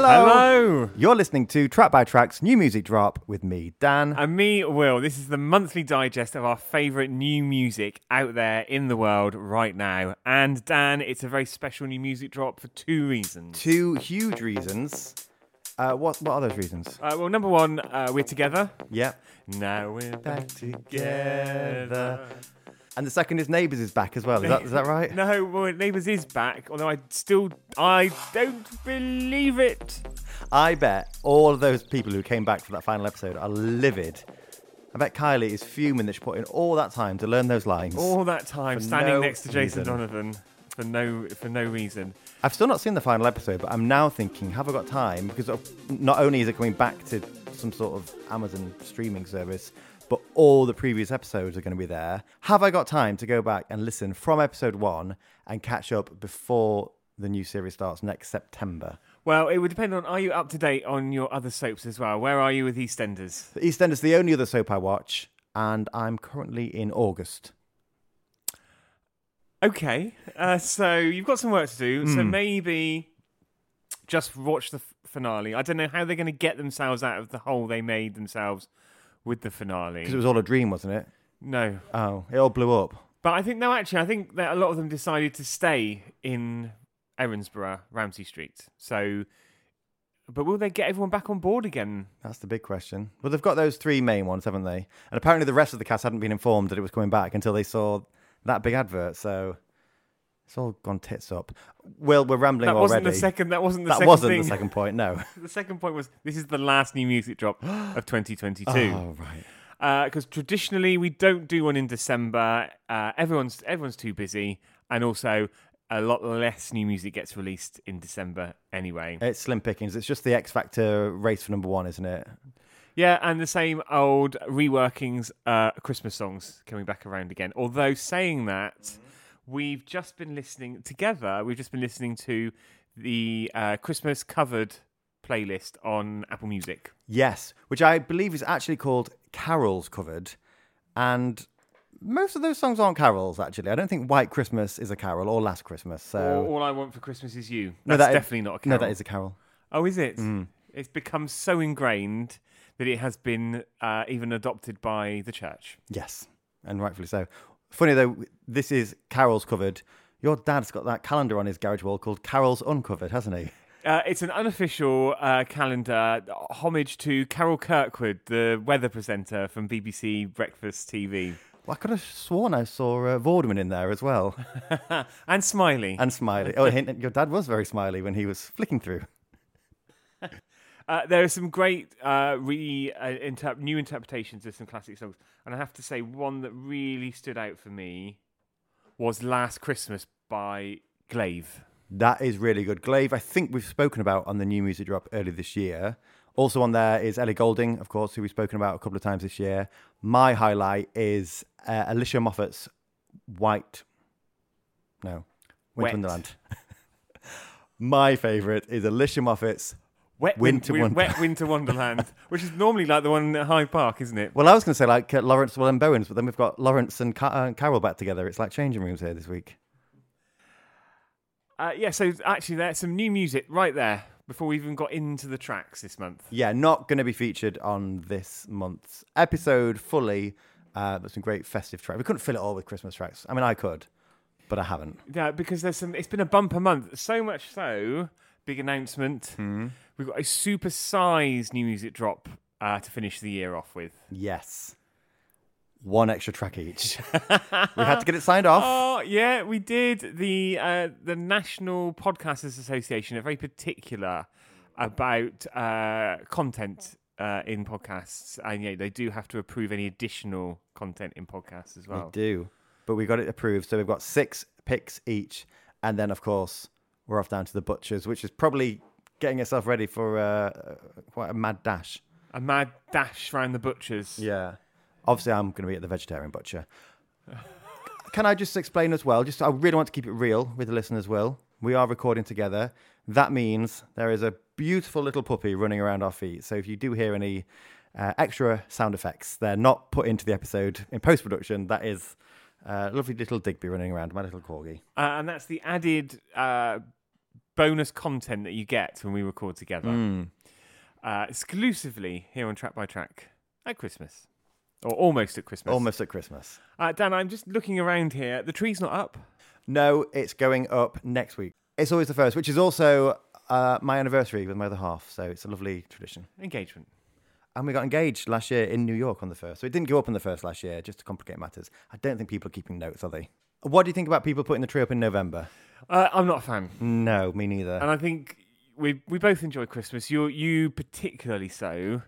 Hello. Hello. You're listening to Track by Track's new music drop with me, Dan. And me, Will. This is the monthly digest of our favourite new music out there in the world right now. And Dan, it's a very special new music drop for two reasons. Two huge reasons. Uh, what what are those reasons? Uh, well, number one, uh, we're together. Yep. Now we're back together. And the second is Neighbours is back as well. Is that is that right? No, well, Neighbours is back, although I still, I don't believe it. I bet all of those people who came back for that final episode are livid. I bet Kylie is fuming that she put in all that time to learn those lines. All that time For standing no next to Jason reason. Donovan for no for no reason. I've still not seen the final episode, but I'm now thinking, have I got time? Because not only is it coming back to some sort of Amazon streaming service, but all the previous episodes are going to be there. Have I got time to go back and listen from episode one and catch up before the new series starts next September? Well, it would depend on are you up to date on your other soaps as well? Where are you with EastEnders? EastEnders the only other soap I watch, and I'm currently in August. Okay, uh, so you've got some work to do. So Hmm. maybe just watch the finale. I don't know how they're going to get themselves out of the hole they made themselves with the finale. Because it was all a dream, wasn't it? no, Oh, it all blew up. but I think no. Actually, I think that a lot of them decided to stay in Erinsborough, Ramsay Street. So, but will they get everyone back on board again? That's the big question. Well, they've got those three main ones, haven't they? And apparently the rest of the cast hadn't been informed that it was coming back until they saw that big advert. So it's all gone tits up. Will, we're rambling That already. wasn't the second. That wasn't the that second wasn't thing. the second point. No. The second point was this is the last new music drop of 2022. Oh right. because traditionally we don't do one in December. Uh, everyone's everyone's too busy, and also a lot less new music gets released in December anyway. It's slim pickings. It's just the X Factor race for number one, isn't it? Yeah, and the same old reworkings, uh, Christmas songs coming back around again. Although saying that, we've just been listening together. We've just been listening to the uh, Christmas covered playlist on Apple Music. Yes, which I believe is actually called Carols Covered, and most of those songs aren't carols. Actually, I don't think White Christmas is a carol or Last Christmas. So All, All I want for Christmas is you. No, That's that is- definitely not a carol. no, that is a carol. Oh, is it? Mm. It's become so ingrained that it has been uh, even adopted by the church. Yes, and rightfully so. Funny though, this is Carol's covered. Your dad's got that calendar on his garage wall called Carol's Uncovered, hasn't he? Uh, it's an unofficial uh, calendar homage to Carol Kirkwood, the weather presenter from BBC Breakfast TV, Well, I could have sworn I saw uh, Vorderman in there as well, and Smillie. and Smillie. Oh, your dad was very smiley when he was flicking through. Uh, there are some great uh, re uh, inter- new interpretations of some classic songs, and I have to say one that really stood out for me was "Last Christmas" by Glaive. That is really good. Glaive, I think we've spoken about on the new music drop earlier this year. Also on there is Ellie Goulding, of course, who we've spoken about a couple of times this year. My highlight is uh, Alicia Moffet's White. No, Winter. Wonderland. My favourite is Alicia Moffet's. Wet Winter Win- Wonderland. Wet Winter Wonderland, which is normally like the one at Hyde Park, isn't it? Well, I was going to say like uh, Laurence Llewelyn-Bowens, but then we've got Lawrence and, Ca- uh, and Carol back together. It's like changing rooms here this week. Uh, yeah, so actually, there's some new music right there before we even got into the tracks this month. Yeah, not going to be featured on this month's episode fully. Uh, there's some great festive tracks. We couldn't fill it all with Christmas tracks. I mean, I could, but I haven't. Yeah, because there's some. It's been a bumper month, so much so. Big announcement. Hmm. We've got a super sized new music drop uh, to finish the year off with. Yes. One extra track each. we had to get it signed off. Oh yeah, we did. The uh, the National Podcasters Association are very particular about uh, content uh, in podcasts, and yeah, they do have to approve any additional content in podcasts as well. We do. But we got it approved. So we've got six picks each. And then, of course, we're off down to the Butchers, which is probably getting itself ready for uh, quite a mad dash. A mad dash round the butchers. Yeah. Obviously, I'm going to be at the vegetarian butcher. Can I just explain as well? Just I really want to keep it real with the listeners. Will we are recording together? That means there is a beautiful little puppy running around our feet. So if you do hear any uh, extra sound effects, they're not put into the episode in post production. That is uh, lovely little Digby running around, my little corgi. Uh, and that's the added uh, bonus content that you get when we record together, Mm. uh, exclusively here on Track by Track at Christmas, or almost at Christmas. Almost at Christmas. Uh, Dan, I'm just looking around here. The tree's not up. No, it's going up next week. It's always the first, which is also uh, my anniversary with my other half. So it's a lovely tradition. Engagement. And we got engaged last year in New York on the first. So it didn't go up on the first last year, just to complicate matters. I don't think people are keeping notes, are they? What do you think about people putting the tree up in November? Uh, I'm not a fan, No, me neither. and I think we we both enjoy Christmas. You you particularly so,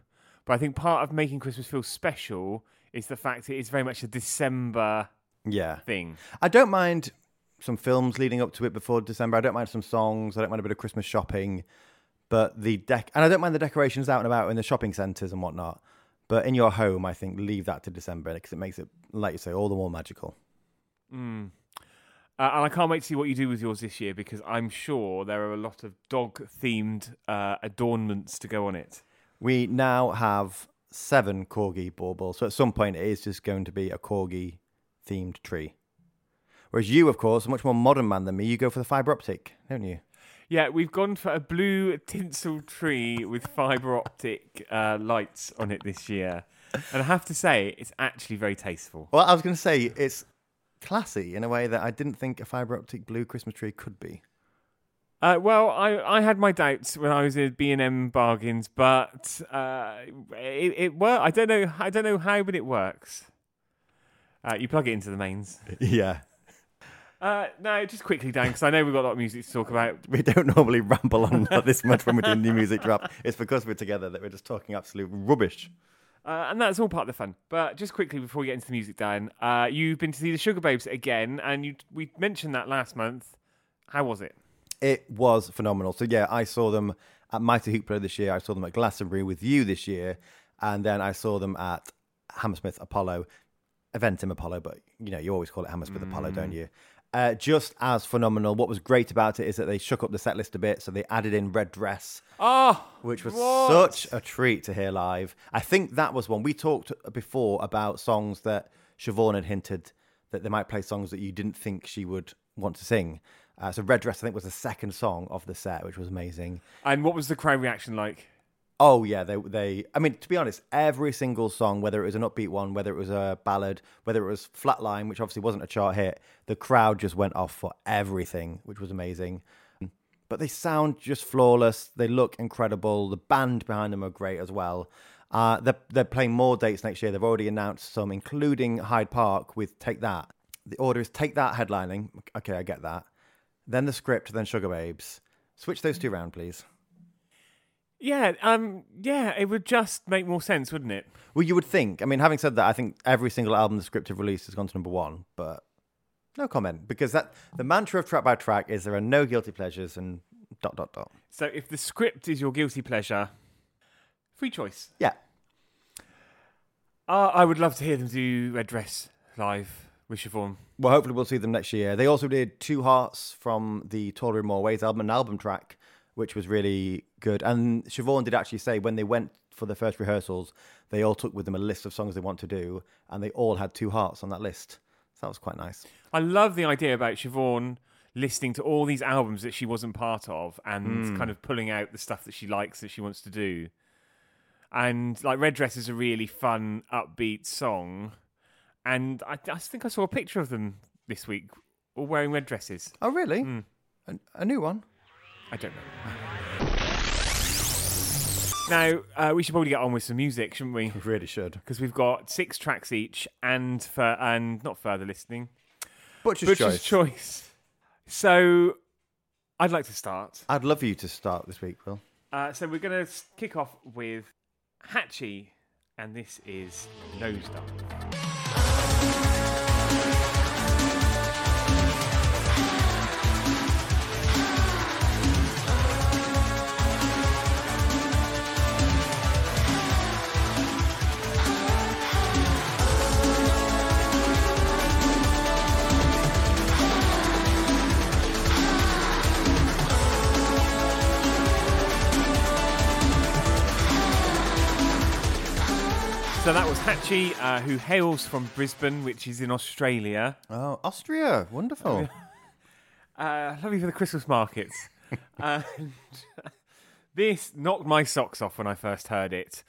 but I think part of making Christmas feel special is the fact it is very much a December yeah. thing. I don't mind some films leading up to it before December. I don't mind some songs. I don't mind a bit of Christmas shopping. But the deck, and I don't mind the decorations out and about in the shopping centres and whatnot. But in your home, I think leave that to December because it makes it, like you say, all the more magical. Mm. Uh, and I can't wait to see what you do with yours this year because I'm sure there are a lot of dog themed uh, adornments to go on it. We now have seven corgi baubles. So at some point, it is just going to be a corgi themed tree. Whereas you, of course, a much more modern man than me, you go for the fibre optic, don't you? Yeah, we've gone for a blue tinsel tree with fibre optic uh, lights on it this year. And I have to say, it's actually very tasteful. Well, I was going to say it's classy in a way that I didn't think a fibre optic blue Christmas tree could be. Uh, well, I, I had my doubts when I was at B and M bargains, but uh, it, it worked. I don't know. I don't know how, but it works. Uh, you plug it into the mains. yeah. Uh, no, just quickly, Dan, because I know we've got a lot of music to talk about. We don't normally ramble on this much when we're doing new music drop. It's because we're together that we're just talking absolute rubbish. Uh, and that's all part of the fun. But just quickly before we get into the music, Dan, uh, you've been to see the Sugababes again, and you we mentioned that last month. How was it? It was phenomenal. So yeah, I saw them at Mighty Hoopla this year. I saw them at Glastonbury with you this year, and then I saw them at Hammersmith Apollo, Eventim Apollo, but you know you always call it Hammersmith Apollo, don't you? Uh, just as phenomenal. What was great about it is that they shook up the set list a bit, so they added in Red Dress, Oh, which was What? such a treat to hear live. I think that was one we talked before about songs that Siobhan had hinted that they might play songs that you didn't think she would want to sing. Uh, so Red Dress, I think, was the second song of the set, which was amazing. and what was the crowd reaction like? Oh yeah, they they. I mean, to be honest, every single song, whether it was an upbeat one, whether it was a ballad, whether it was Flatline, which obviously wasn't a chart hit, the crowd just went off for everything, which was amazing. But they sound just flawless. They look incredible. The band behind them are great as well. Uh, they're, they're playing more dates next year. They've already announced some, including Hyde Park with Take That. The order is Take That headlining. Okay, I get that. Then the script, then Sugababes. Switch those two around, please. Yeah, um, yeah, it would just make more sense, wouldn't it? Well, you would think. I mean, having said that, I think every single album the script have released has gone to number one, but no comment because that the mantra of track by track is there are no guilty pleasures and dot dot dot. So if the script is your guilty pleasure, free choice. Yeah, Uh, I would love to hear them do Red Dress live with Siobhan. well, hopefully we'll see them next year. They also did Two Hearts from the Taller in More Ways album, an album track, which was really good. And Siobhan did actually say when they went for the first rehearsals, they all took with them a list of songs they want to do, and they all had Two Hearts on that list. So that was quite nice. I love the idea about Siobhan listening to all these albums that she wasn't part of and hmm. kind of pulling out the stuff that she likes that she wants to do. And like Red Dress is a really fun, upbeat song. And I, I think I saw a picture of them this week, all wearing red dresses. Oh, really? Hmm. A, a new one? I don't know. Now, uh, we should probably get on with some music, shouldn't we? We really should. Because we've got six tracks each and for and not further listening. Butcher's, Butcher's choice. choice. So, I'd like to start. I'd love you to start this week, Will. Uh, so we're going to kick off with Hatchie, and this is Nosedive. So that was Hatchie, uh, who hails from Brisbane, which is in Australia. Oh, Austria. Wonderful. Uh, lovely for the Christmas markets. and this knocked my socks off when I first heard it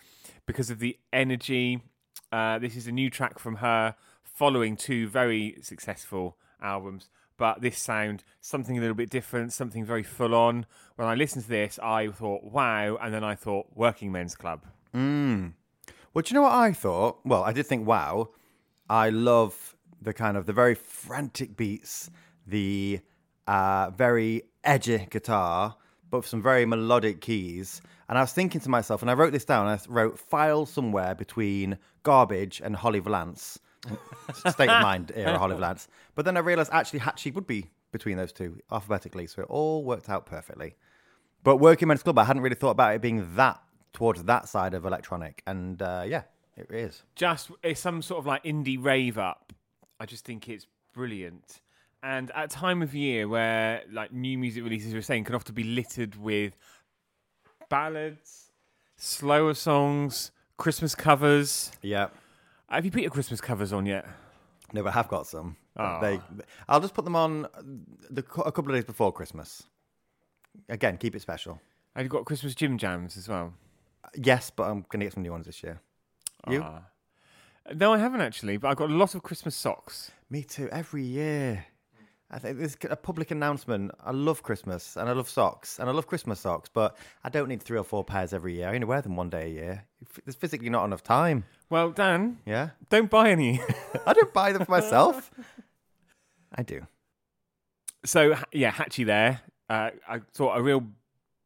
because of the energy. Uh, this is a new track from her following two very successful albums. But this sound, something a little bit different, something very full on. When I listened to this, I thought, wow. And then I thought, Working Men's Club. Mm. Well, you know what I thought? Well, I did think, wow, I love the kind of the very frantic beats, the uh, very edgy guitar, but some very melodic keys. And I was thinking to myself, and I wrote this down. I wrote file somewhere between garbage and Holly Valance. State of mind era Holly Valance. But then I realised actually Hatchie would be between those two alphabetically, so it all worked out perfectly. But Working Men's Club, I hadn't really thought about it being that towards that side of electronic, and uh, yeah, it is. Just it's some sort of like indie rave up. I just think it's brilliant. And at a time of year where like new music releases, we're saying, can often be littered with ballads, slower songs, Christmas covers. Yeah. Have you put your Christmas covers on yet? No, but I have got some. Oh. They, I'll just put them on the, a couple of days before Christmas. Again, keep it special. Have you got Christmas gym jams as well? Yes, but I'm going to get some new ones this year. You? Ah. No, I haven't actually, but I've got a lot of Christmas socks. Me too. Every year. I think there's a public announcement. I love Christmas and I love socks and I love Christmas socks, but I don't need three or four pairs every year. I only wear them one day a year. There's physically not enough time. Well, Dan, Yeah. don't buy any. I don't buy them for myself. I do. so yeah, Hatchie there. Uh, I thought a real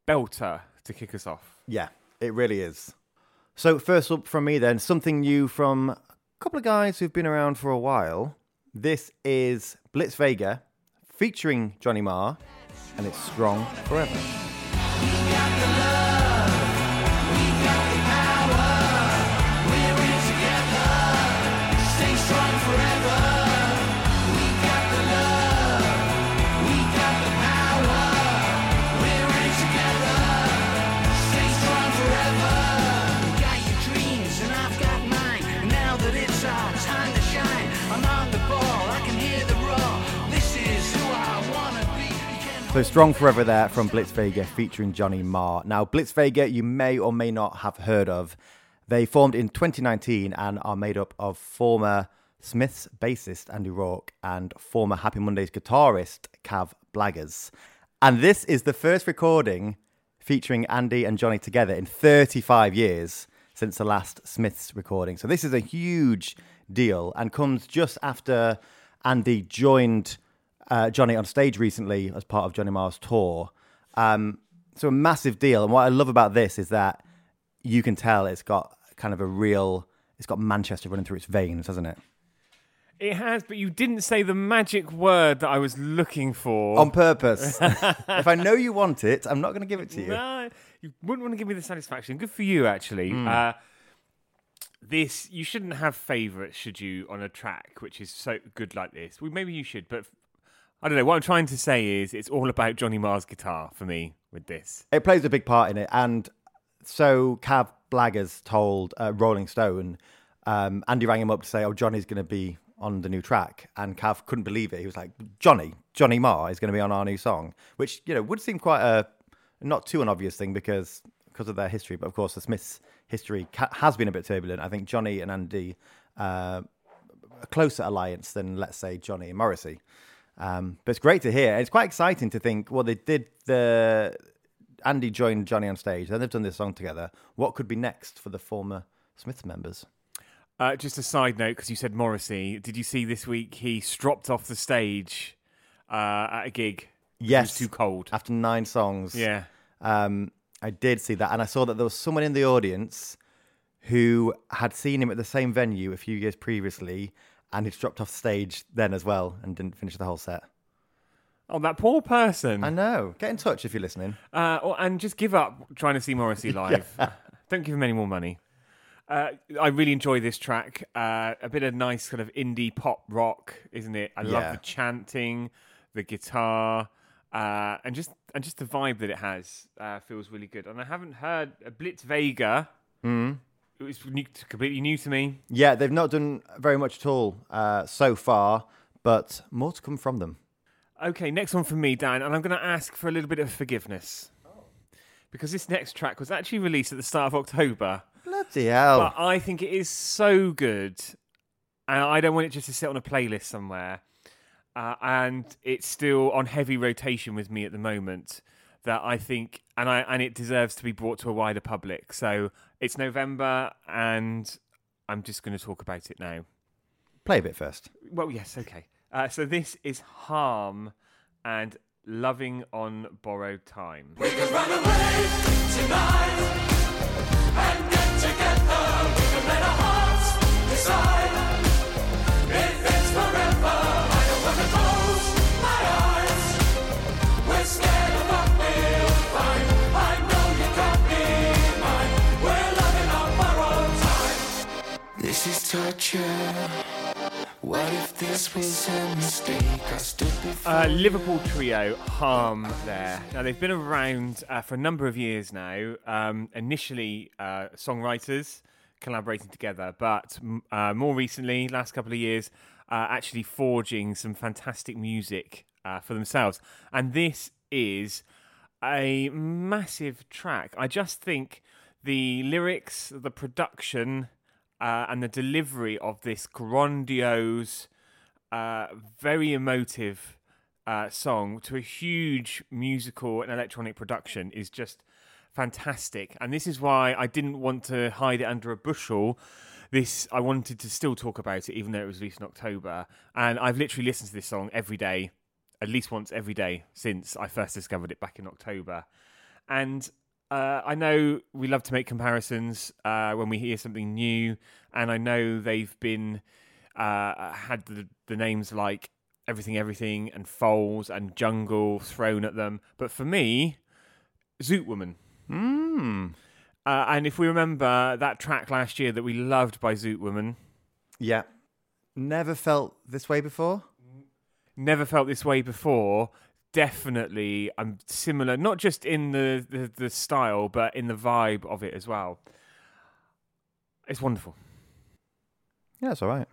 belter to kick us off. Yeah, it really is. So, first up from me, then, something new from a couple of guys who've been around for a while. This is Blitz Vega featuring Johnny Marr, and it's Strong Forever. So, Strong Forever there from Blitz Vega featuring Johnny Marr. Now, Blitz Vega, you may or may not have heard of. They formed in 2019 and are made up of former Smiths bassist Andy Rourke and former Happy Mondays guitarist Cav Blaggers. And this is the first recording featuring Andy and Johnny together in 35 years since the last Smiths recording. So this is a huge deal and comes just after Andy joined uh, Johnny on stage recently as part of Johnny Marr's tour. Um, so a massive deal. And what I love about this is that you can tell it's got kind of a real, it's got Manchester running through its veins, hasn't it? It has, but you didn't say the magic word that I was looking for. On purpose. if I know you want it, I'm not going to give it to you. No, you wouldn't want to give me the satisfaction. Good for you, actually. Hmm. Uh, this you shouldn't have favourites, should you, on a track which is so good like this? Well, maybe you should, but I don't know. What I'm trying to say is, it's all about Johnny Marr's guitar for me with this. It plays a big part in it. And so Cav Blaggers told uh, Rolling Stone, um, Andy rang him up to say, oh, Johnny's going to be on the new track. And Cav couldn't believe it. He was like, Johnny, Johnny Marr is going to be on our new song, which, you know, would seem quite a not too an obvious thing because because of their history. But of course, the Smiths' history ca- has been a bit turbulent. I think Johnny and Andy, uh, a closer alliance than, let's say, Johnny and Morrissey. Um, but it's great to hear. It's quite exciting to think, well, they did the Andy joined Johnny on stage, then they've done this song together. What could be next for the former Smiths members? Uh, just a side note, because you said Morrissey. Did you see this week he stropped off the stage uh, at a gig? It Yes. was too cold. After nine songs, Yeah. um, I did see that, and I saw that there was someone in the audience who had seen him at the same venue a few years previously, and he'd dropped off stage then as well and didn't finish the whole set. Oh, that poor person. I know. Get in touch if you're listening. Uh, or, and just give up trying to see Morrissey live. Don't give him any more money. Uh, I really enjoy this track. Uh, a bit of nice kind of indie pop rock, isn't it? I Yeah. love the chanting, the guitar, uh, and just and just the vibe that it has uh, feels really good. And I haven't heard a Blitz Vega. Mm. It was new, completely new to me. Yeah, they've not done very much at all uh, so far, but more to come from them. Okay, next one from me, Dan, and I'm going to ask for a little bit of forgiveness. Because this next track was actually released at the start of October, Bloody hell. but I think it is so good, and I don't want it just to sit on a playlist somewhere. Uh, and it's still on heavy rotation with me at the moment. That I think, and I and it deserves to be brought to a wider public. So it's November, and I'm just going to talk about it now. Play a bit first. Well, yes, okay. Uh, so this is Harm and Loving on Borrowed Time. This Uh, Liverpool trio Harm there. Now they've been around uh, for a number of years now. Um, initially, uh, songwriters collaborating together, but uh, more recently, last couple of years, uh, actually forging some fantastic music uh, for themselves. And this is a massive track. I just think the lyrics, the production, uh, and the delivery of this grandiose, uh, very emotive uh, song to a huge musical and electronic production is just fantastic. And this is why I didn't want to hide it under a bushel. This I wanted to still talk about it, even though it was released in October. And I've literally listened to this song every day, at least once every day since I first discovered it back in October. And uh, I know we love to make comparisons uh, when we hear something new, and I know they've been uh, had the, the names like Everything Everything and Foals and Jungle thrown at them. But for me, Zoot Woman. Uh, and if we remember that track last year that we loved by Zoot Woman, Yeah. Never felt this way before. never felt this way before. Definitely, I'm similar, not just in the, the, the style, but in the vibe of it as well. It's wonderful. Yeah, it's all right.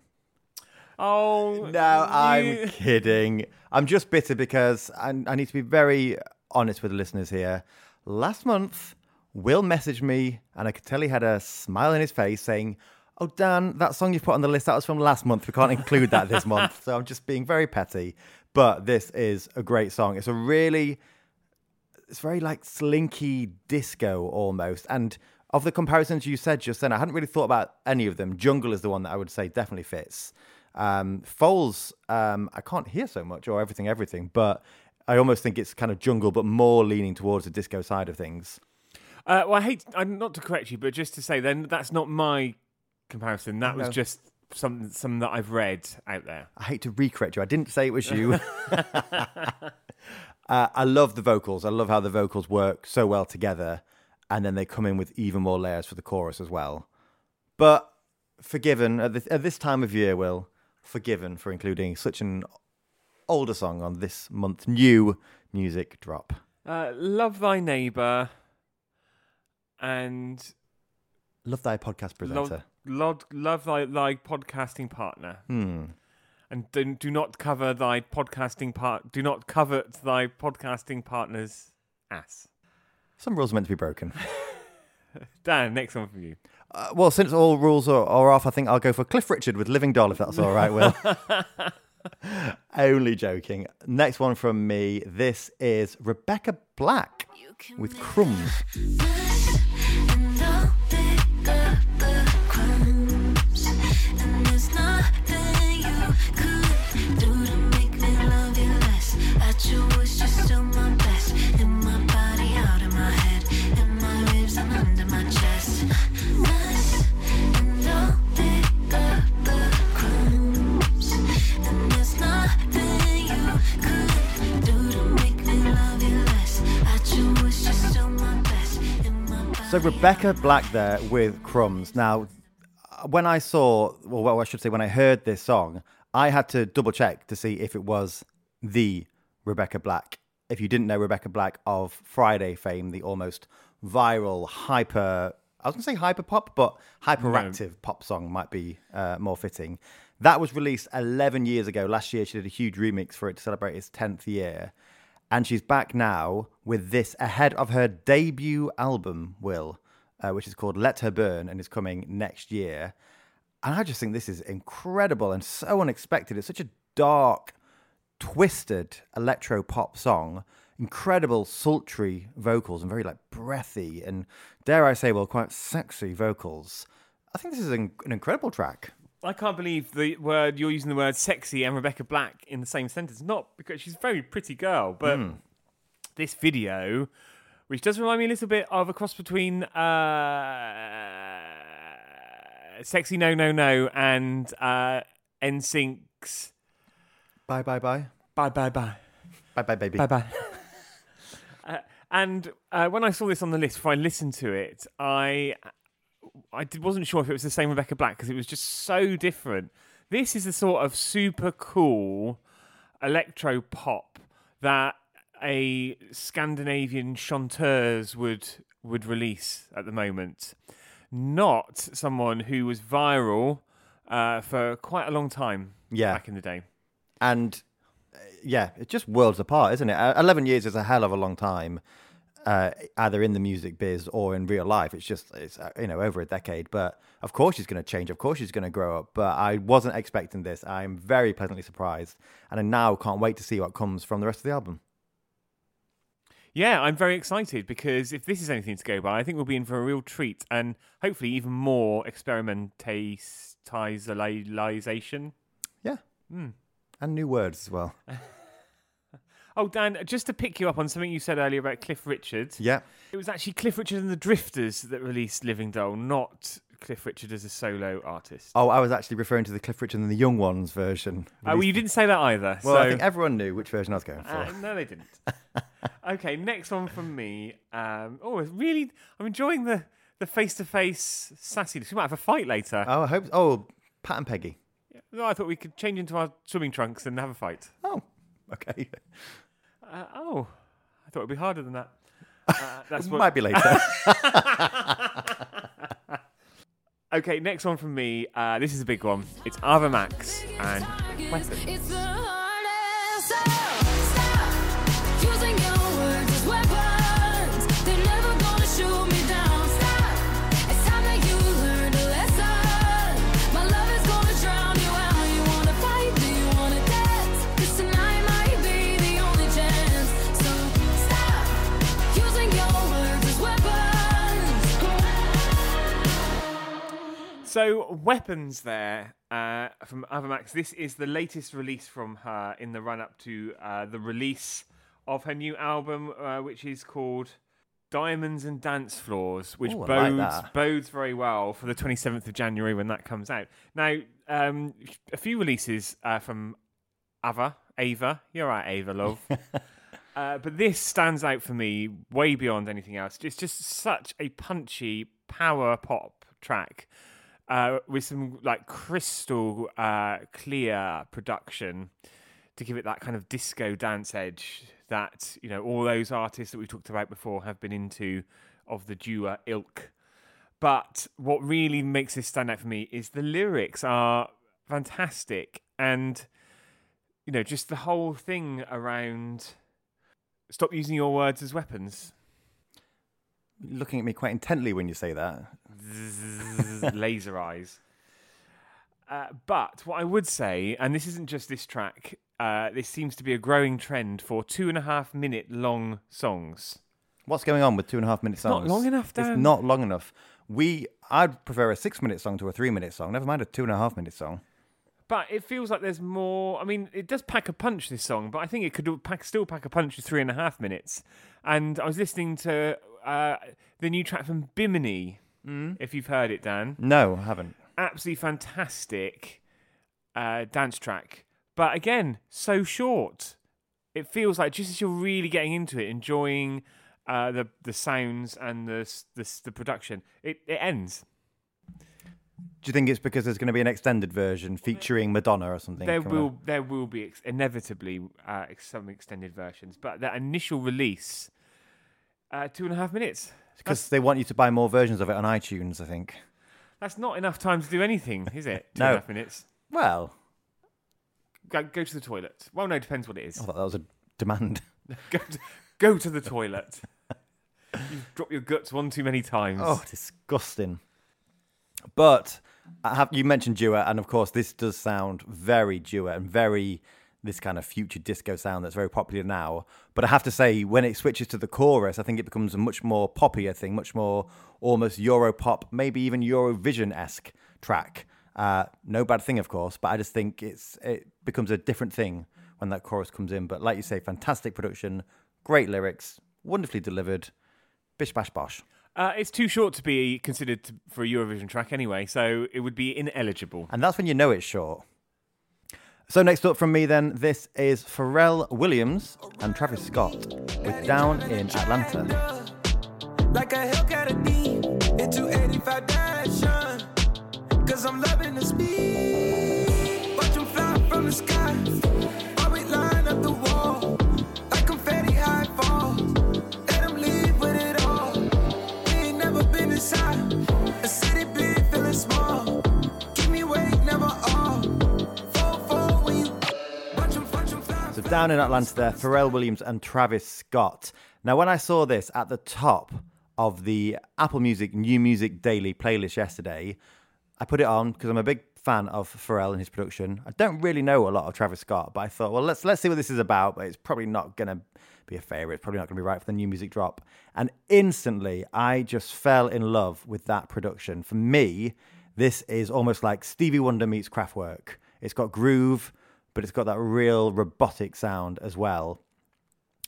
Oh No, I'm you- kidding. I'm just bitter because I, I need to be very honest with the listeners here. Last month, Will messaged me, and I could tell he had a smile in his face saying, Oh, Dan, that song you put on the list, that was from last month. We can't include that this month. So I'm just being very petty. But this is a great song. It's a really, it's very like slinky disco almost. And of the comparisons you said just then, I hadn't really thought about any of them. Jungle is the one that I would say definitely fits. Um, Foals, um, I can't hear so much, or everything, everything, but I almost think it's kind of jungle, but more leaning towards the disco side of things. Uh, well, I hate not to correct you, but just to say, then that's not my comparison. That was just some some that I've read out there. I hate to re-correct you. I didn't say it was you. uh, I love the vocals. I love how the vocals work so well together, and then they come in with even more layers for the chorus as well. But forgiven at this, at this time of year, Will forgiven for including such an older song on this month's new music drop. Uh, Love thy neighbor, and Love thy podcast presenter. love, love, love thy, thy podcasting partner, Hmm. and do, do not cover thy podcasting part. Do not covet thy podcasting partner's ass. Some rules are meant to be broken. Dan, next one for you. Uh, well, since all rules are, are off, I think I'll go for Cliff Richard with Living Doll, if that's all right, Will. Only joking. Next one from me. This is Rebecca Black with Crumbs. So Rebecca Black there with Crumbs. Now, when I saw, well, well, I should say, when I heard this song, I had to double check to see if it was the Rebecca Black. If you didn't know Rebecca Black of Friday fame, the almost viral hyper, I was going to say hyper pop, but hyperactive pop song might be uh, more fitting. That was released 11 years ago. Last year, she did a huge remix for it to celebrate its 10th year. And she's back now with this ahead of her debut album, Will, uh, which is called Let Her Burn and is coming next year. And I just think this is incredible and so unexpected. It's such a dark, twisted electro pop song. Incredible, sultry vocals and very like breathy and, dare I say, well, quite sexy vocals. I think this is an, an incredible track. I can't believe the word you're using the word sexy and Rebecca Black in the same sentence. Not because she's a very pretty girl, but this video, which does remind me a little bit of a cross between uh, "Sexy No No No" and uh, NSYNC's Bye, bye, bye. "Bye Bye Bye." Bye, bye, baby. Bye bye. uh, and uh, when I saw this on the list, before I listened to it, I I wasn't sure if it was the same Rebecca Black because it was just so different. This is the sort of super cool electro pop that a Scandinavian chanteuse would would release at the moment, not someone who was viral uh, for quite a long time Yeah. back in the day. and uh, yeah, it's just worlds apart, isn't it? Uh, Eleven years is a hell of a long time, uh, either in the music biz or in real life. It's just it's uh, you know over a decade. But of course she's going to change. Of course she's going to grow up. But I wasn't expecting this. I'm very pleasantly surprised, and I now can't wait to see what comes from the rest of the album. Yeah, I'm very excited because if this is anything to go by, I think we'll be in for a real treat and hopefully even more experimentalization. Yeah, and new words as well. Oh, Dan, just to pick you up on something you said earlier about Cliff Richard, Yeah, it was actually Cliff Richard and the Drifters that released Living Doll, not Cliff Richard as a solo artist. Oh, I was actually referring to the Cliff Richard and the Young Ones version. Oh, well, you didn't say that either. Well, so... I think everyone knew which version I was going for. Uh, no, they didn't. okay, next one from me. Um, oh, really, I'm enjoying the the face to face sassiness. We might have a fight later. oh, I hope. Oh, Pat and Peggy. No, I thought we could change into our swimming trunks and have a fight. Oh, okay. Uh, oh, I thought it'd be harder than that. Uh, that's what. Might be later. Okay, next one from me. Uh, this is a big one. It's Ava Max and Weapon. So, Weapons there uh, from Ava Max. This is the latest release from her in the run up to uh, the release of her new album, uh, which is called Diamonds and Dance Floors, which Ooh, I like bodes, that. bodes very well for the 27th of January when that comes out. Now, um, a few releases uh, from Ava. Ava. You're right, Ava, love. Uh, but this stands out for me way beyond anything else. It's just such a punchy power pop track uh, with some like crystal uh, clear production to give it that kind of disco dance edge that you know all those artists that we talked about before have been into of the Dua ilk. But what really makes this stand out for me is the lyrics are fantastic and you know just the whole thing around stop using your words as weapons Looking at me quite intently when you say that. Laser eyes. Uh, but what I would say, and this isn't just this track, uh, this seems to be a growing trend for two and a half minute long songs. What's going on with two and a half minute songs? not long enough, Dan. It's not long enough. We, I'd prefer a six minute song to a three minute song. Never mind a two and a half minute song. But it feels like there's more. I mean, it does pack a punch, this song, but I think it could pack, still pack a punch for three and a half minutes. And I was listening to uh, the new track from Bimini, if you've heard it, Dan. No, I haven't. absolutely fantastic uh, dance track. But again, so short. It feels like just as you're really getting into it, enjoying uh, the the sounds and the the, the production, it, it ends. Do you think it's because there's going to be an extended version featuring Madonna or something? There will up? there will be ex- inevitably uh, some extended versions, but that initial release, uh, two and a half minutes. Because they want you to buy more versions of it on iTunes. I think. That's not enough time to do anything, is it? Two No. and a half minutes. Well, Go, go to the toilet. Well, no, depends what it is. I thought that was a demand. Go, to, go to the toilet. You've dropped your guts one too many times. Oh, disgusting. But I have you mentioned duet, and of course, this does sound very duet and very this kind of future disco sound that's very popular now. But I have to say, when it switches to the chorus, I think it becomes a much more poppier thing, much more almost Europop, maybe even Eurovision esque track. Uh, no bad thing, of course, but I just think it's it becomes a different thing when that chorus comes in. But like you say, fantastic production, great lyrics, wonderfully delivered. Bish bash bosh. Uh, it's too short to be considered for a Eurovision track anyway, so it would be ineligible. And that's when you know it's short. So next up from me then, this is Pharrell Williams and Travis Scott with Down in Atlanta. like a Hellcat into 85 Dashan. Cause I'm loving the speed. Watch fly from the sky. Down in Atlanta there, Pharrell Williams and Travis Scott. Now when I saw this at the top of the Apple Music New Music Daily playlist yesterday, I put it on because I'm a big fan of Pharrell and his production. I don't really know a lot of Travis Scott, but I thought, well, let's let's see what this is about. But it's probably not gonna be a favorite. It's probably not gonna be right for the new music drop. And instantly, I just fell in love with that production. For me, this is almost like Stevie Wonder meets Kraftwerk. It's got groove, but it's got that real robotic sound as well.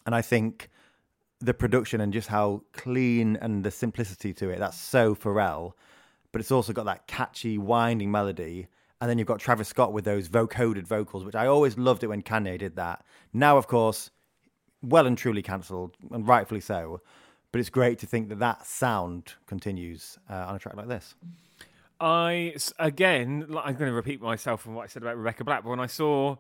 And I think the production and just how clean and the simplicity to it, that's so Pharrell. But it's also got that catchy, winding melody. And then you've got Travis Scott with those vocoded vocals, which I always loved it when Kanye did that. Now, of course, well and truly cancelled, and rightfully so. But it's great to think that that sound continues uh, on a track like this. I again, I'm going to repeat myself from what I said about Rebecca Black. But when I saw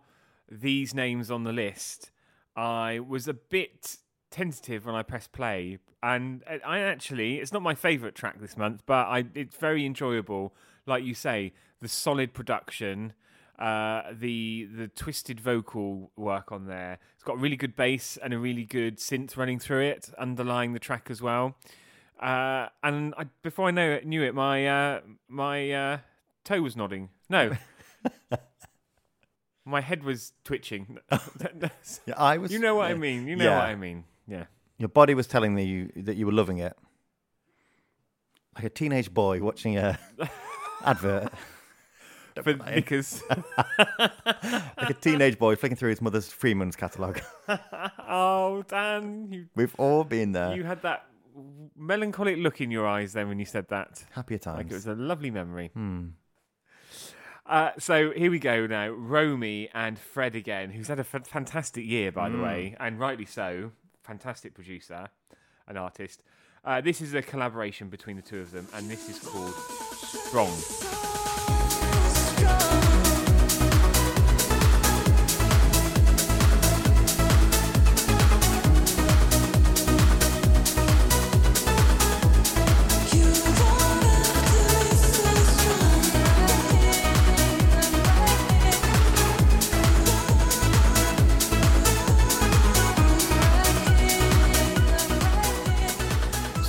these names on the list, I was a bit tentative when I pressed play, and I- actually, it's not my favourite track this month, but I, it's very enjoyable. Like you say, the solid production, uh, the the twisted vocal work on there. It's got really good bass and a really good synth running through it, underlying the track as well. Uh, and I, before I know it, knew it, my uh, my uh, toe was nodding. No, my head was twitching. Yeah, I was. you know what I mean. You know Yeah. what I mean. Yeah. Your body was telling you that you were loving it, like a teenage boy watching a advert. But because like a teenage boy flicking through his mother's Freeman's catalogue. oh Dan, you We've all been there. you had that melancholic look in your eyes then when you said that. Happier times. Like it was a lovely memory. Hmm. Uh, so here we go now. Romy and Fred again, who's had a f- fantastic year, by Hmm. the way, and rightly so. Fantastic producer and artist. Uh, this is a collaboration between the two of them, and this is called Strong.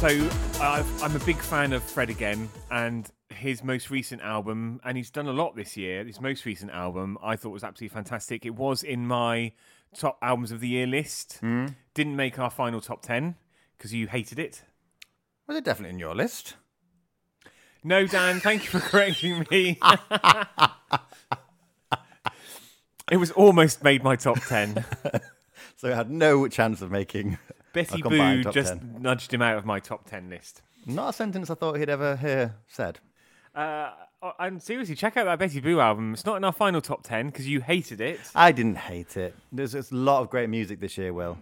So I'm a big fan of Fred again, and his most recent album, and he's done a lot this year. His most recent album, I thought was absolutely fantastic. It was in my top albums of the year list. Mm. Didn't make our final top ten because you hated it. Was it definitely in your list? No, Dan, thank you for correcting me. it was almost made my top ten. So it had no chance of making Betty Boo just 10. nudged him out of my top ten list. Not a sentence I thought he'd ever hear said. Uh, and seriously, check out that Betty Boo album. It's not in our final top 10 because you hated it. I didn't hate it. There's, there's a lot of great music this year, Will.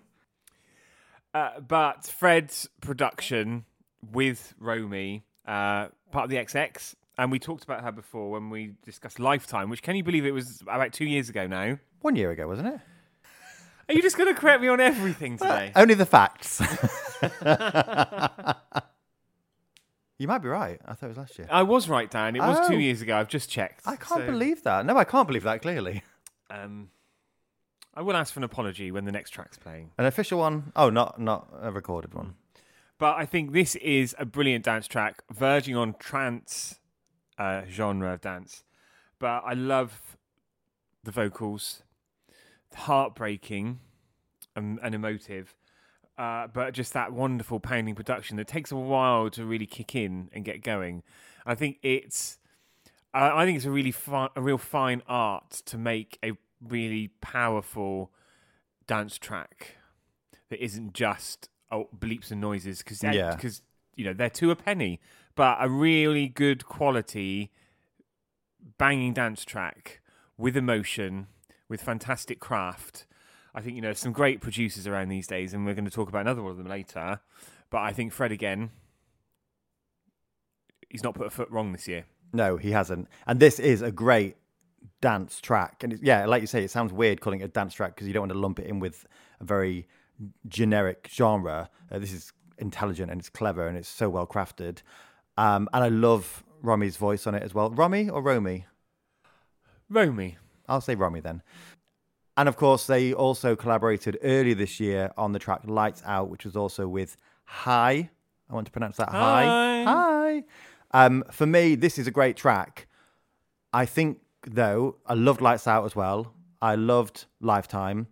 Uh, but Fred's production with Romy, uh, part of the XX, and we talked about her before when we discussed Lifetime, which can you believe it was about two years ago now? One year ago, wasn't it? Are you just going to correct me on everything today? Only the facts. You might be right. I thought it was last year. I was right, Dan. It was Oh. two years ago. I've just checked. I can't So, believe that. No, I can't believe that. Clearly, Um, I will ask for an apology when the next track's playing. an official one. Oh, not not a recorded one. But I think this is a brilliant dance track, verging on trance uh, genre of dance. But I love the vocals, heartbreaking and, and emotive. Uh, but just that wonderful pounding production that takes a while to really kick in and get going. I think it's, uh, I think it's a really fun, a real fine art to make a really powerful dance track that isn't just oh bleeps and noises because Yeah. because you know they're two a penny, but a really good quality banging dance track with emotion, with fantastic craft. I think you know some great producers around these days, and we're going to talk about another one of them later. But I think Fred again, he's not put a foot wrong this year. No, he hasn't. And this is a great dance track. And yeah, like you say, it sounds weird calling it a dance track because you don't want to lump it in with a very generic genre. Uh, this is intelligent and it's clever and it's so well crafted. Um, and I love Romy's voice on it as well. Romy or Romy? Romy, I'll say Romy then. And of course, they also collaborated earlier this year on the track Lights Out, which was also with Hi. I want to pronounce that Hi. Hi. Hi. Um, for me, this is a great track. I think, though, I loved Lights Out as well. I loved Lifetime.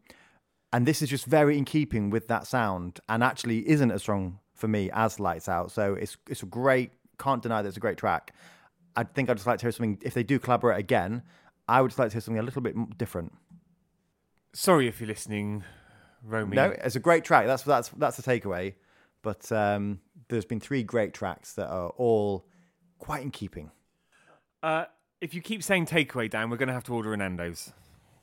And this is just very in keeping with that sound and actually isn't as strong for me as Lights Out. So it's, it's a great, can't deny that it's a great track. I think I'd just like to hear something, if they do collaborate again, I would just like to hear something a little bit different. sorry if you're listening, Romy. No, it's a great track. That's that's that's the takeaway. But um, there's been three great tracks that are all quite in keeping. Uh, if you keep saying takeaway, Dan, we're going to have to order an Nando's.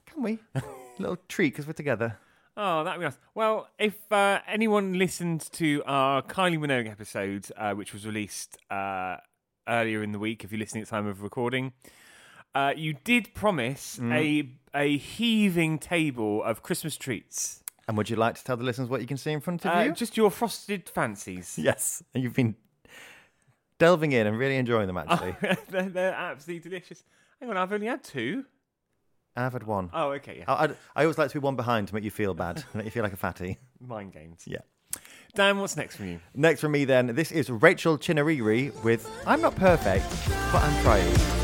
Can we? little treat because we're together. Oh, that'd be nice. Well, if uh, anyone listened to our Kylie Minogue episode, uh, which was released uh, earlier in the week, if you're listening at the time of recording, uh, you did promise a a heaving table of Christmas treats. And would you like to tell the listeners what you can see in front of Uh, you? just your frosted fancies. Yes, and you've been delving in and really enjoying them. Actually, they're, they're absolutely delicious. Hang on, I've only had two. I've had one. Oh, okay, yeah. I, I, I always like to be one behind to make you feel bad, make you feel like a fatty. Mind games. Yeah. Dan, what's next from you? Next from me, then, this is Rachel Chinouriri with "I'm Not Perfect, but I'm Trying."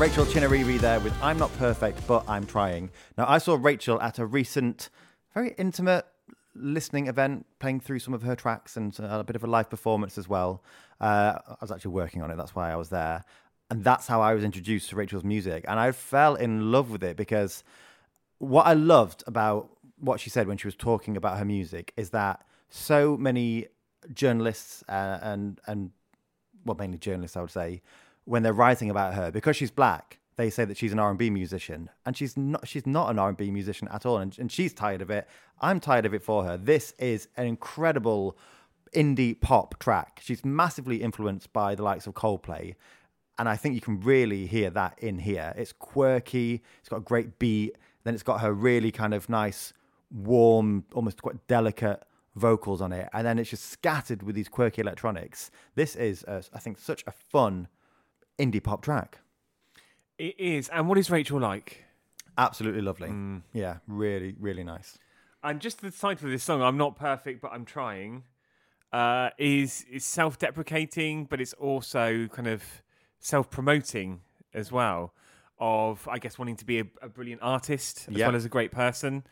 Rachel Chinouriri there with "I'm Not Perfect, but I'm Trying." Now, I saw Rachel at a recent, very intimate listening event, playing through some of her tracks and uh, a bit of a live performance as well. Uh, I was actually working on it, that's why I was there, and that's how I was introduced to Rachel's music, and I fell in love with it because what I loved about what she said when she was talking about her music is that so many journalists uh, and and well mainly journalists I would say when they're writing about her because she's black they say that she's an R&B musician and she's not she's not an R&B musician at all and, and she's tired of it I'm tired of it for her this is an incredible indie pop track she's massively influenced by the likes of Coldplay and I think you can really hear that in here. It's quirky, it's got a great beat, then it's got her really kind of nice, warm, almost quite delicate vocals on it, and then it's just scattered with these quirky electronics. This is, I think, such a fun indie pop track. It is. And what is Rachel like? Absolutely lovely. Yeah, really, really nice. And just the title of this song, "I'm not perfect, but I'm trying," uh, is is self-deprecating, but it's also kind of self-promoting as well. Of I guess wanting to be a, a brilliant artist as Yeah. well as a great person.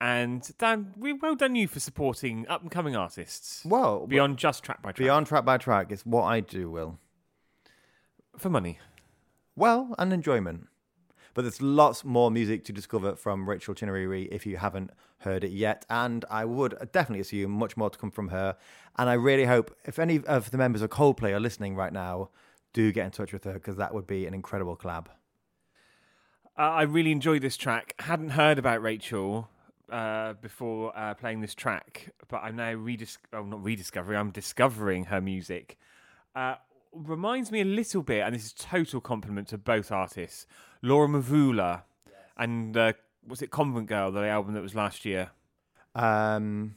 And Dan, we well done you for supporting up and coming artists Well, beyond just track by track beyond track by track, it's what I do, Will. For money. Well, and enjoyment. But there's lots more music to discover from Rachel Chinouriri if you haven't heard it yet. And I would definitely assume much more to come from her. And I really hope if any of the members of Coldplay are listening right now, do get in touch with her because that would be an incredible collab. Uh, I really enjoyed this track. Hadn't heard about Rachel uh, before uh, playing this track, but I'm now redis- oh, not rediscovering. I'm discovering her music. Reminds me a little bit, and this is total compliment to both artists, Laura Mvula and uh, was it Convent Girl, the album that was last year. Um,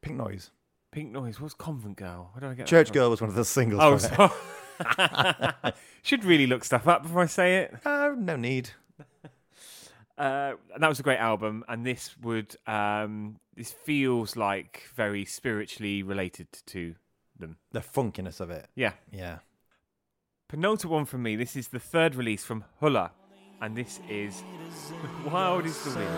Pink Noise. Pink Noise. What's Convent Girl? Where did I get Church? Girl was one of the singles. Oh, sorry. Should really look stuff up before I say it. Uh, no need. Uh, and that was a great album, and this would um, this feels like very spiritually related to them. The funkiness of it. Yeah. Yeah. Penultimate one from me. This is the third release from Hula, and this is Wild is the Wind.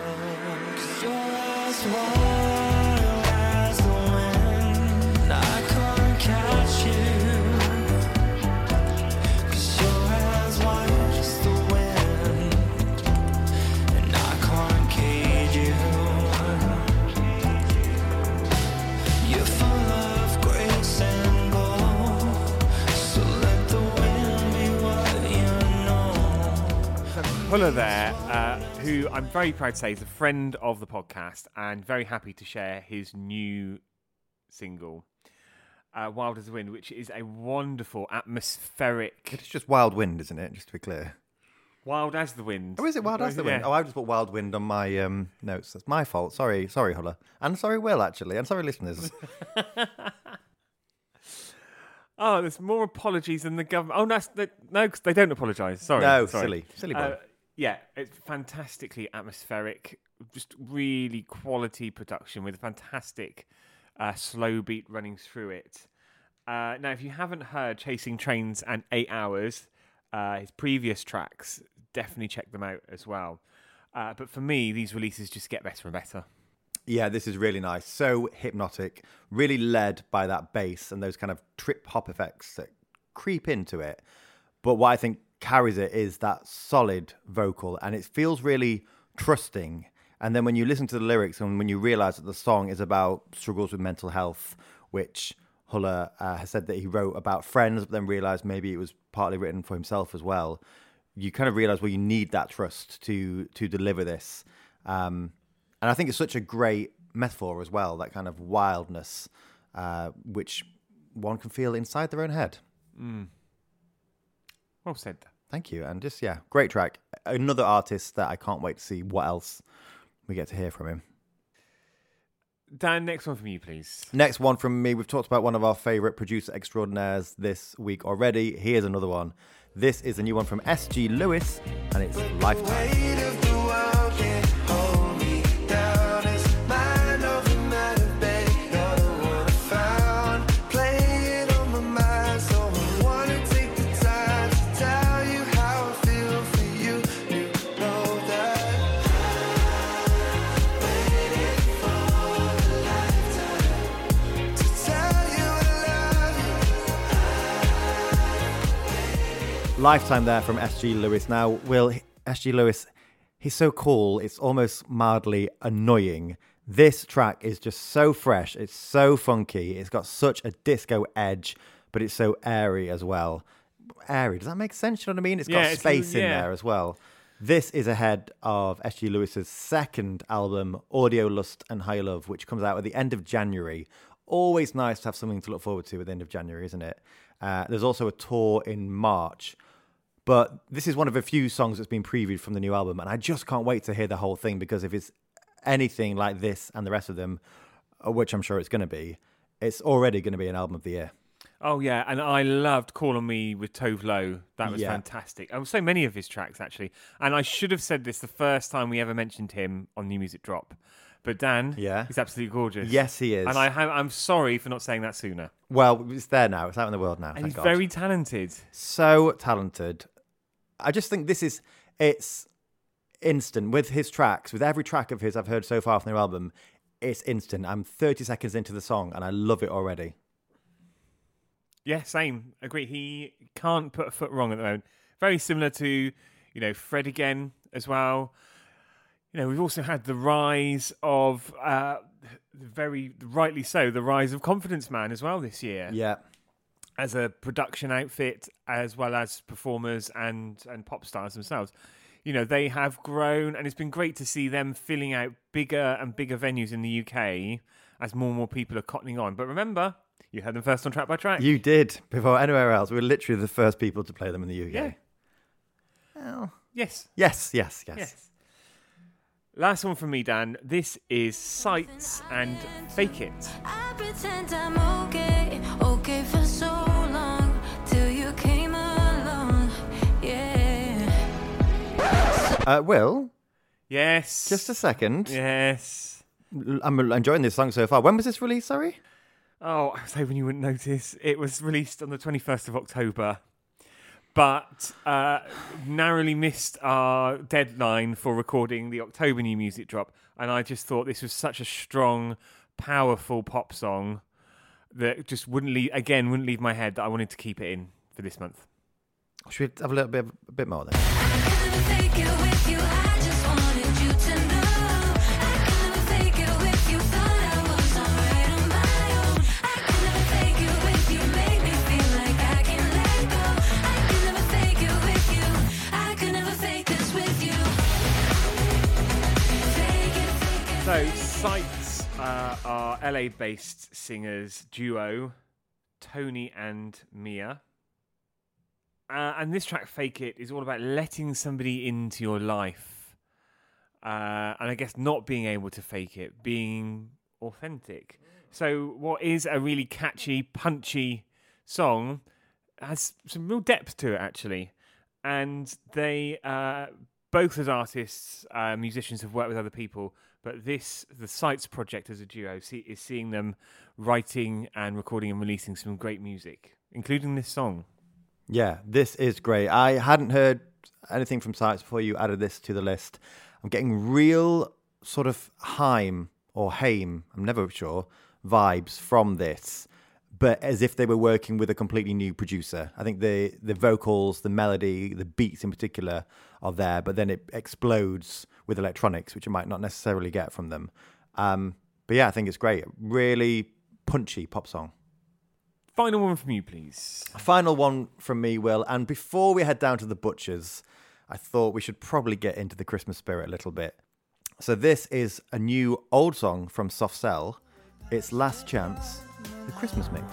Hulla there, uh, who I'm very proud to say is a friend of the podcast and very happy to share his new single, uh, Wild as the Wind, which is a wonderful atmospheric. It's just Wild Wind, isn't it? Just to be clear. Wild as the Wind. Oh, is it Wild as the Wind? Yeah. Oh, I just put Wild Wind on my um, notes. That's my fault. Sorry, sorry, Hulla. And sorry, Will, actually. And sorry, listeners. Oh, there's more apologies than the government. Oh, no, no, they don't apologise. Sorry. no, sorry. silly. Silly boy. Uh, yeah, it's fantastically atmospheric, just really quality production with a fantastic uh, slow beat running through it. Uh, now, if you haven't heard Chasing Trains and Eight Hours, uh, his previous tracks, definitely check them out as well. Uh, but for me, these releases just get better and better. Yeah, this is really nice. So hypnotic, really led by that bass and those kind of trip hop effects that creep into it. But what I think carries it is that solid vocal and it feels really trusting. And then when you listen to the lyrics and when you realize that the song is about struggles with mental health, which Huller uh, has said that he wrote about friends, but then realized maybe it was partly written for himself as well. You kind of realize, well, you need that trust to to deliver this. Um, and I think it's such a great metaphor as well, that kind of wildness, uh, which one can feel inside their own head. Well said. Thank you. And just, yeah, great track. Another artist that I can't wait to see what else we get to hear from him. Dan, next one from you, please. Next one from me. We've talked about one of our favourite producer extraordinaires this week already. Here's another one. This is a new one from SG Lewis, and it's Lifetime. Lifetime there from SG Lewis. Now, Will, SG Lewis, he's so cool, it's almost mildly annoying. This track is just so fresh, it's so funky, it's got such a disco edge, but it's so airy as well. Airy, does that make sense? You know what I mean? It's got Yeah, it's- space in yeah. there as well. This is ahead of SG Lewis's second album, Audio Lust and High Love, which comes out at the end of January. Always nice to have something to look forward to at the end of January, isn't it? Uh, there's also a tour in March. But this is one of a few songs that's been previewed from the new album, and I just can't wait to hear the whole thing because if it's anything like this and the rest of them, uh, which I'm sure it's going to be, it's already going to be an album of the year. Oh yeah, and I loved calling Me" with Tove Lo. That was Yeah. fantastic. Oh, so many of his tracks actually. And I should have said this the first time we ever mentioned him on New Music Drop. But Dan, Yeah. he's absolutely gorgeous. Yes, he is. And I have, I'm sorry for not saying that sooner. Well, it's there now. It's out in the world now. And he's God. very talented. so talented. I just think this is it's instant with his tracks. With every track of his I've heard so far from the album, it's instant. I'm 30 seconds into the song and I love it already. Yeah, same. Agree. He can't put a foot wrong at the moment. Very similar to, you know, Fred again as well. You know, we've also had the rise of, uh, very rightly so, the rise of Confidence Man as well this year. Yeah. As a production outfit as well as performers and and pop stars themselves. you know, they have grown, and it's been great to see them filling out bigger and bigger venues in the UK as more and more people are cottoning on. But remember, you had them first on track by track. You did before anywhere else. We were literally the first people to play them in the UK. Yeah. Yes. Yes, yes, yes. Yes. Last one from me, Dan. This is Sights and Fake It. Uh, Will, Yes. just a second. Yes. I'm enjoying this song so far. When was this released? Sorry. Oh, I was hoping you wouldn't notice. It was released on the 21st of October, but uh, narrowly missed our deadline for recording the October new music drop. And I just thought this was such a strong, powerful pop song that just wouldn't leave, again, wouldn't leave my head that I wanted to keep it in for this month. Should we have a little bit, a bit more then? LA uh, based singers duo, Tony and Mia. Uh, and this track, Fake It, is all about letting somebody into your life. Uh, and I guess not being able to fake it, being authentic. So, what is a really catchy, punchy song has some real depth to it, actually. And they, uh, both as artists, uh, musicians, have worked with other people. But this, the Sights project as a duo, see, is seeing them writing and recording and releasing some great music, including this song. Yeah, this is great. I hadn't heard anything from Sites before you added this to the list. I'm getting real sort of Haim or Haim, I'm never sure, vibes from this, but as if they were working with a completely new producer. I think the the vocals, the melody, the beats in particular are there, but then it explodes with electronics, which you might not necessarily get from them. Um, but yeah, I think it's great. Really punchy pop song. Final one from you, please. Final one from me, Will. And before we head down to the butchers, I thought we should probably get into the Christmas spirit a little bit. So this is a new old song from Soft Cell. It's Last Chance, the Christmas mix.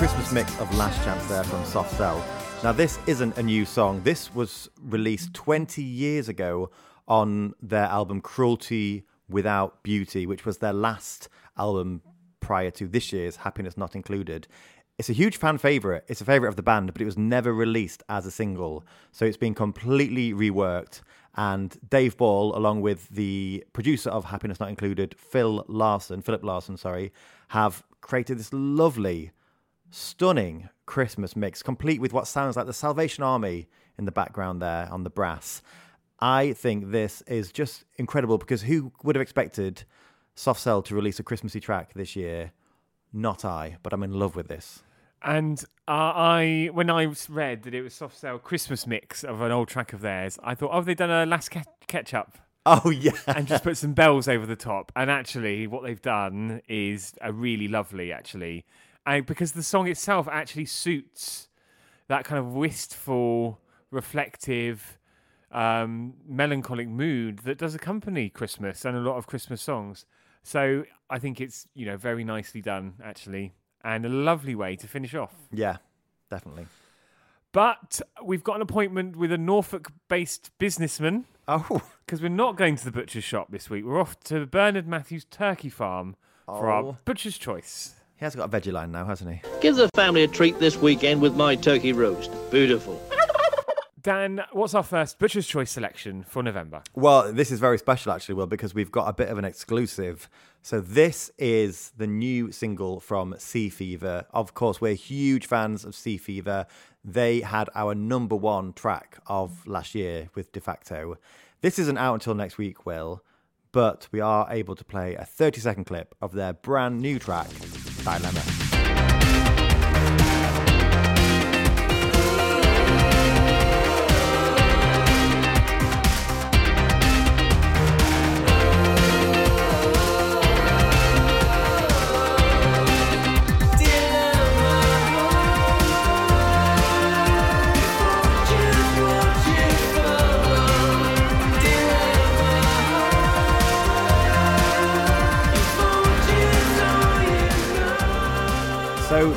Christmas mix of Last Chance there from Soft Cell. Now this isn't a new song. This was released 20 years ago on their album Cruelty Without Beauty, which was their last album prior to this year's Happiness Not Included. It's a huge fan favorite. It's a favorite of the band, but it was never released as a single. So it's been completely reworked. And Dave Ball, along with the producer of Happiness Not Included, Phil Larsen, Philip Larsen, sorry, have created this lovely stunning Christmas mix, complete with what sounds like the Salvation Army in the background there on the brass. I think this is just incredible because who would have expected Soft Cell to release a Christmassy track this year? Not I, but I'm in love with this. And uh, I, when I read that it was Soft Cell Christmas mix of an old track of theirs, I thought, oh, they've they done a last Ke- up. Oh yeah, and just put some bells over the top? And actually, what they've done is a really lovely, actually, and because the song itself actually suits that kind of wistful, reflective, um, melancholic mood that does accompany Christmas and a lot of Christmas songs. So I think it's you know very nicely done, actually, and a lovely way to finish off. yeah, definitely. But we've got an appointment with a Norfolk based businessman Oh, because we're not going to the butcher's shop this week. We're off to Bernard Matthews Turkey Farm for Oh. our butcher's choice. He has got a veggie line now, hasn't he? Give the family a treat this weekend with my turkey roast. Beautiful. Dan, what's our first butcher's choice selection for November? Well, this is very special actually, Will, because we've got a bit of an exclusive. So this is the new single from Sea Fever. Of course, we're huge fans of Sea Fever. They had our number one track of last year with De facto. This isn't out until next week, Will, but we are able to play a 30 second clip of their brand new track, Dilemma. So,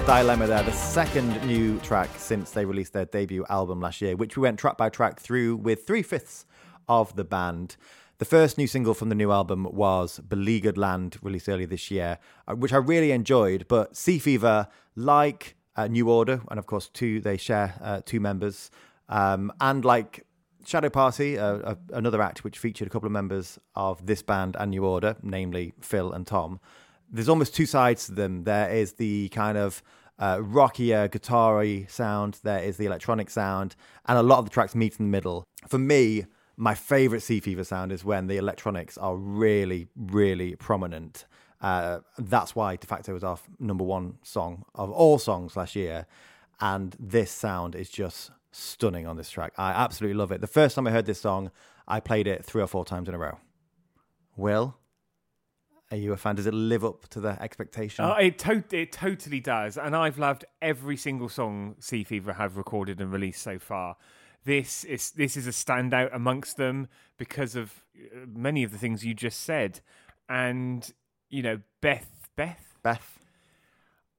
Dilemma there, the second new track since they released their debut album last year, which we went track by track through with three fifths of the band. The first new single from the new album was Beleaguered Land, released earlier this year, uh, which I really enjoyed. But Sea Fever, like uh, New Order, and of course, two they share uh, two members, um, and like Shadow Party, uh, another act which featured a couple of members of this band and New Order, namely Phil and Tom. There's almost two sides to them. There is the kind of uh, rockier, guitar-y sound. There is the electronic sound, and a lot of the tracks meet in the middle. For me, my favorite Sea Fever sound is when the electronics are really, really prominent. Uh, that's why De facto was our number one song of all songs last year. And this sound is just stunning on this track. I absolutely love it. The first time I heard this song, I played it three or four times in a row. Will, are you a fan? Does it live up to the expectation? Oh, it, to- it totally does. And I've loved every single song Sea Fever have recorded and released so far. This is this is a standout amongst them because of uh, many of the things you just said. And, you know, Beth, Beth, Beth?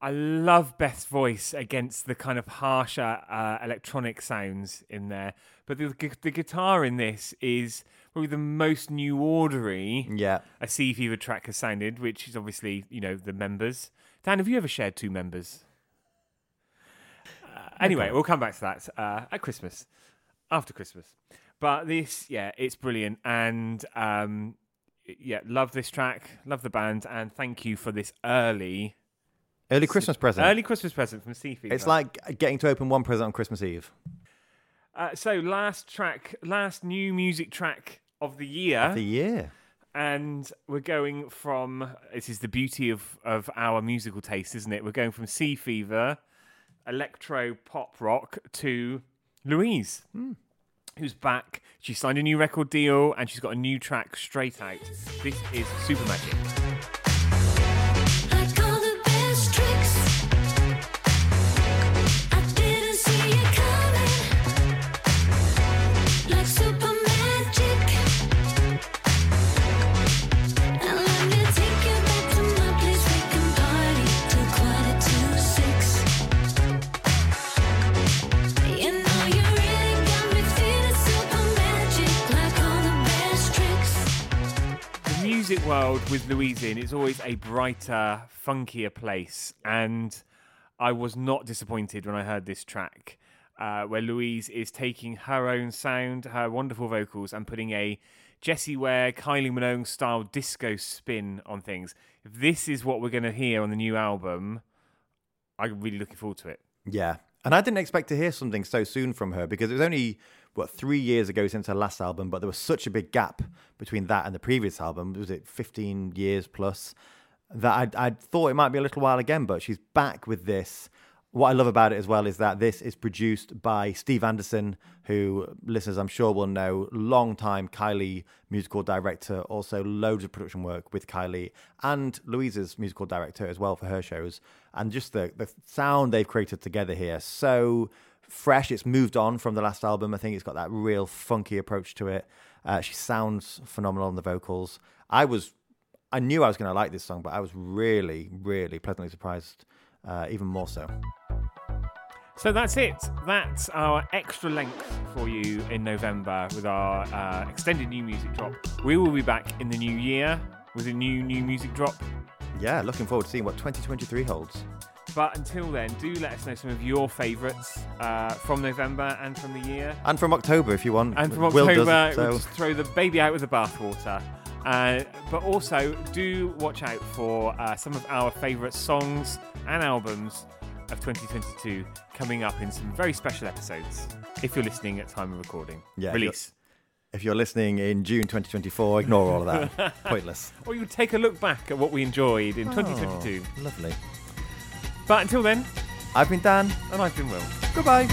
I love Beth's voice against the kind of harsher uh, electronic sounds in there. But the, the guitar in this is probably the most new ordery Yeah. a Sea Fever track has sounded, which is obviously, you know, the members. Dan, have you ever shared two members? Uh, anyway, we'll come back to that uh, at Christmas, after Christmas. But this, yeah, it's brilliant. And um, yeah, love this track, love the band, and thank you for this early, Early Christmas present. early Christmas present from Sea Fever. It's like getting to open one present on Christmas Eve. Uh, so, last track, last new music track of the year. The year. and we're going from this is the beauty of of our musical taste isn't it? We're going from sea fever electro pop rock to louise hmm. who's back. She signed a new record deal and she's got a new track straight out. This is super magic world with Louise in is always a brighter, funkier place, and I was not disappointed when I heard this track, uh, where Louise is taking her own sound, her wonderful vocals, and putting a Jessie Ware, Kylie Minogue style disco spin on things. If this is what we're going to hear on the new album, I'm really looking forward to it. Yeah. And I didn't expect to hear something so soon from her because it was only, what, three years ago since her last album, but there was such a big gap between that and the previous album. Was it 15 years plus? That I, I thought it might be a little while again, but she's back with this. What I love about it as well is that this is produced by Steve Anderson, who listeners I'm sure will know, long-time Kylie musical director, also loads of production work with Kylie and Louise's musical director as well for her shows. And just the, the sound they've created together here, so fresh. It's moved on from the last album. I think it's got that real funky approach to it. Uh, she sounds phenomenal on the vocals. I was, I knew I was going to like this song, but I was really, really pleasantly surprised, uh, even more so. So that's it. That's our extra length for you in November with our uh, extended new music drop. We will be back in the new year with a new new music drop. Yeah, looking forward to seeing what 2023 holds. But until then, do let us know some of your favourites uh, from November and from the year. And from October, if you want. And from October, Will does, so. we'll throw the baby out with the bathwater. Uh, but also, do watch out for uh, some of our favourite songs and albums of 2022 coming up in some very special episodes if you're listening at time of recording. Yeah, Release. If you're, listening in June 2024, ignore all of that. Pointless. Or you take a look back at what we enjoyed in oh, 2022. Lovely. But until then, I've been Dan, and I've been Will. Goodbye.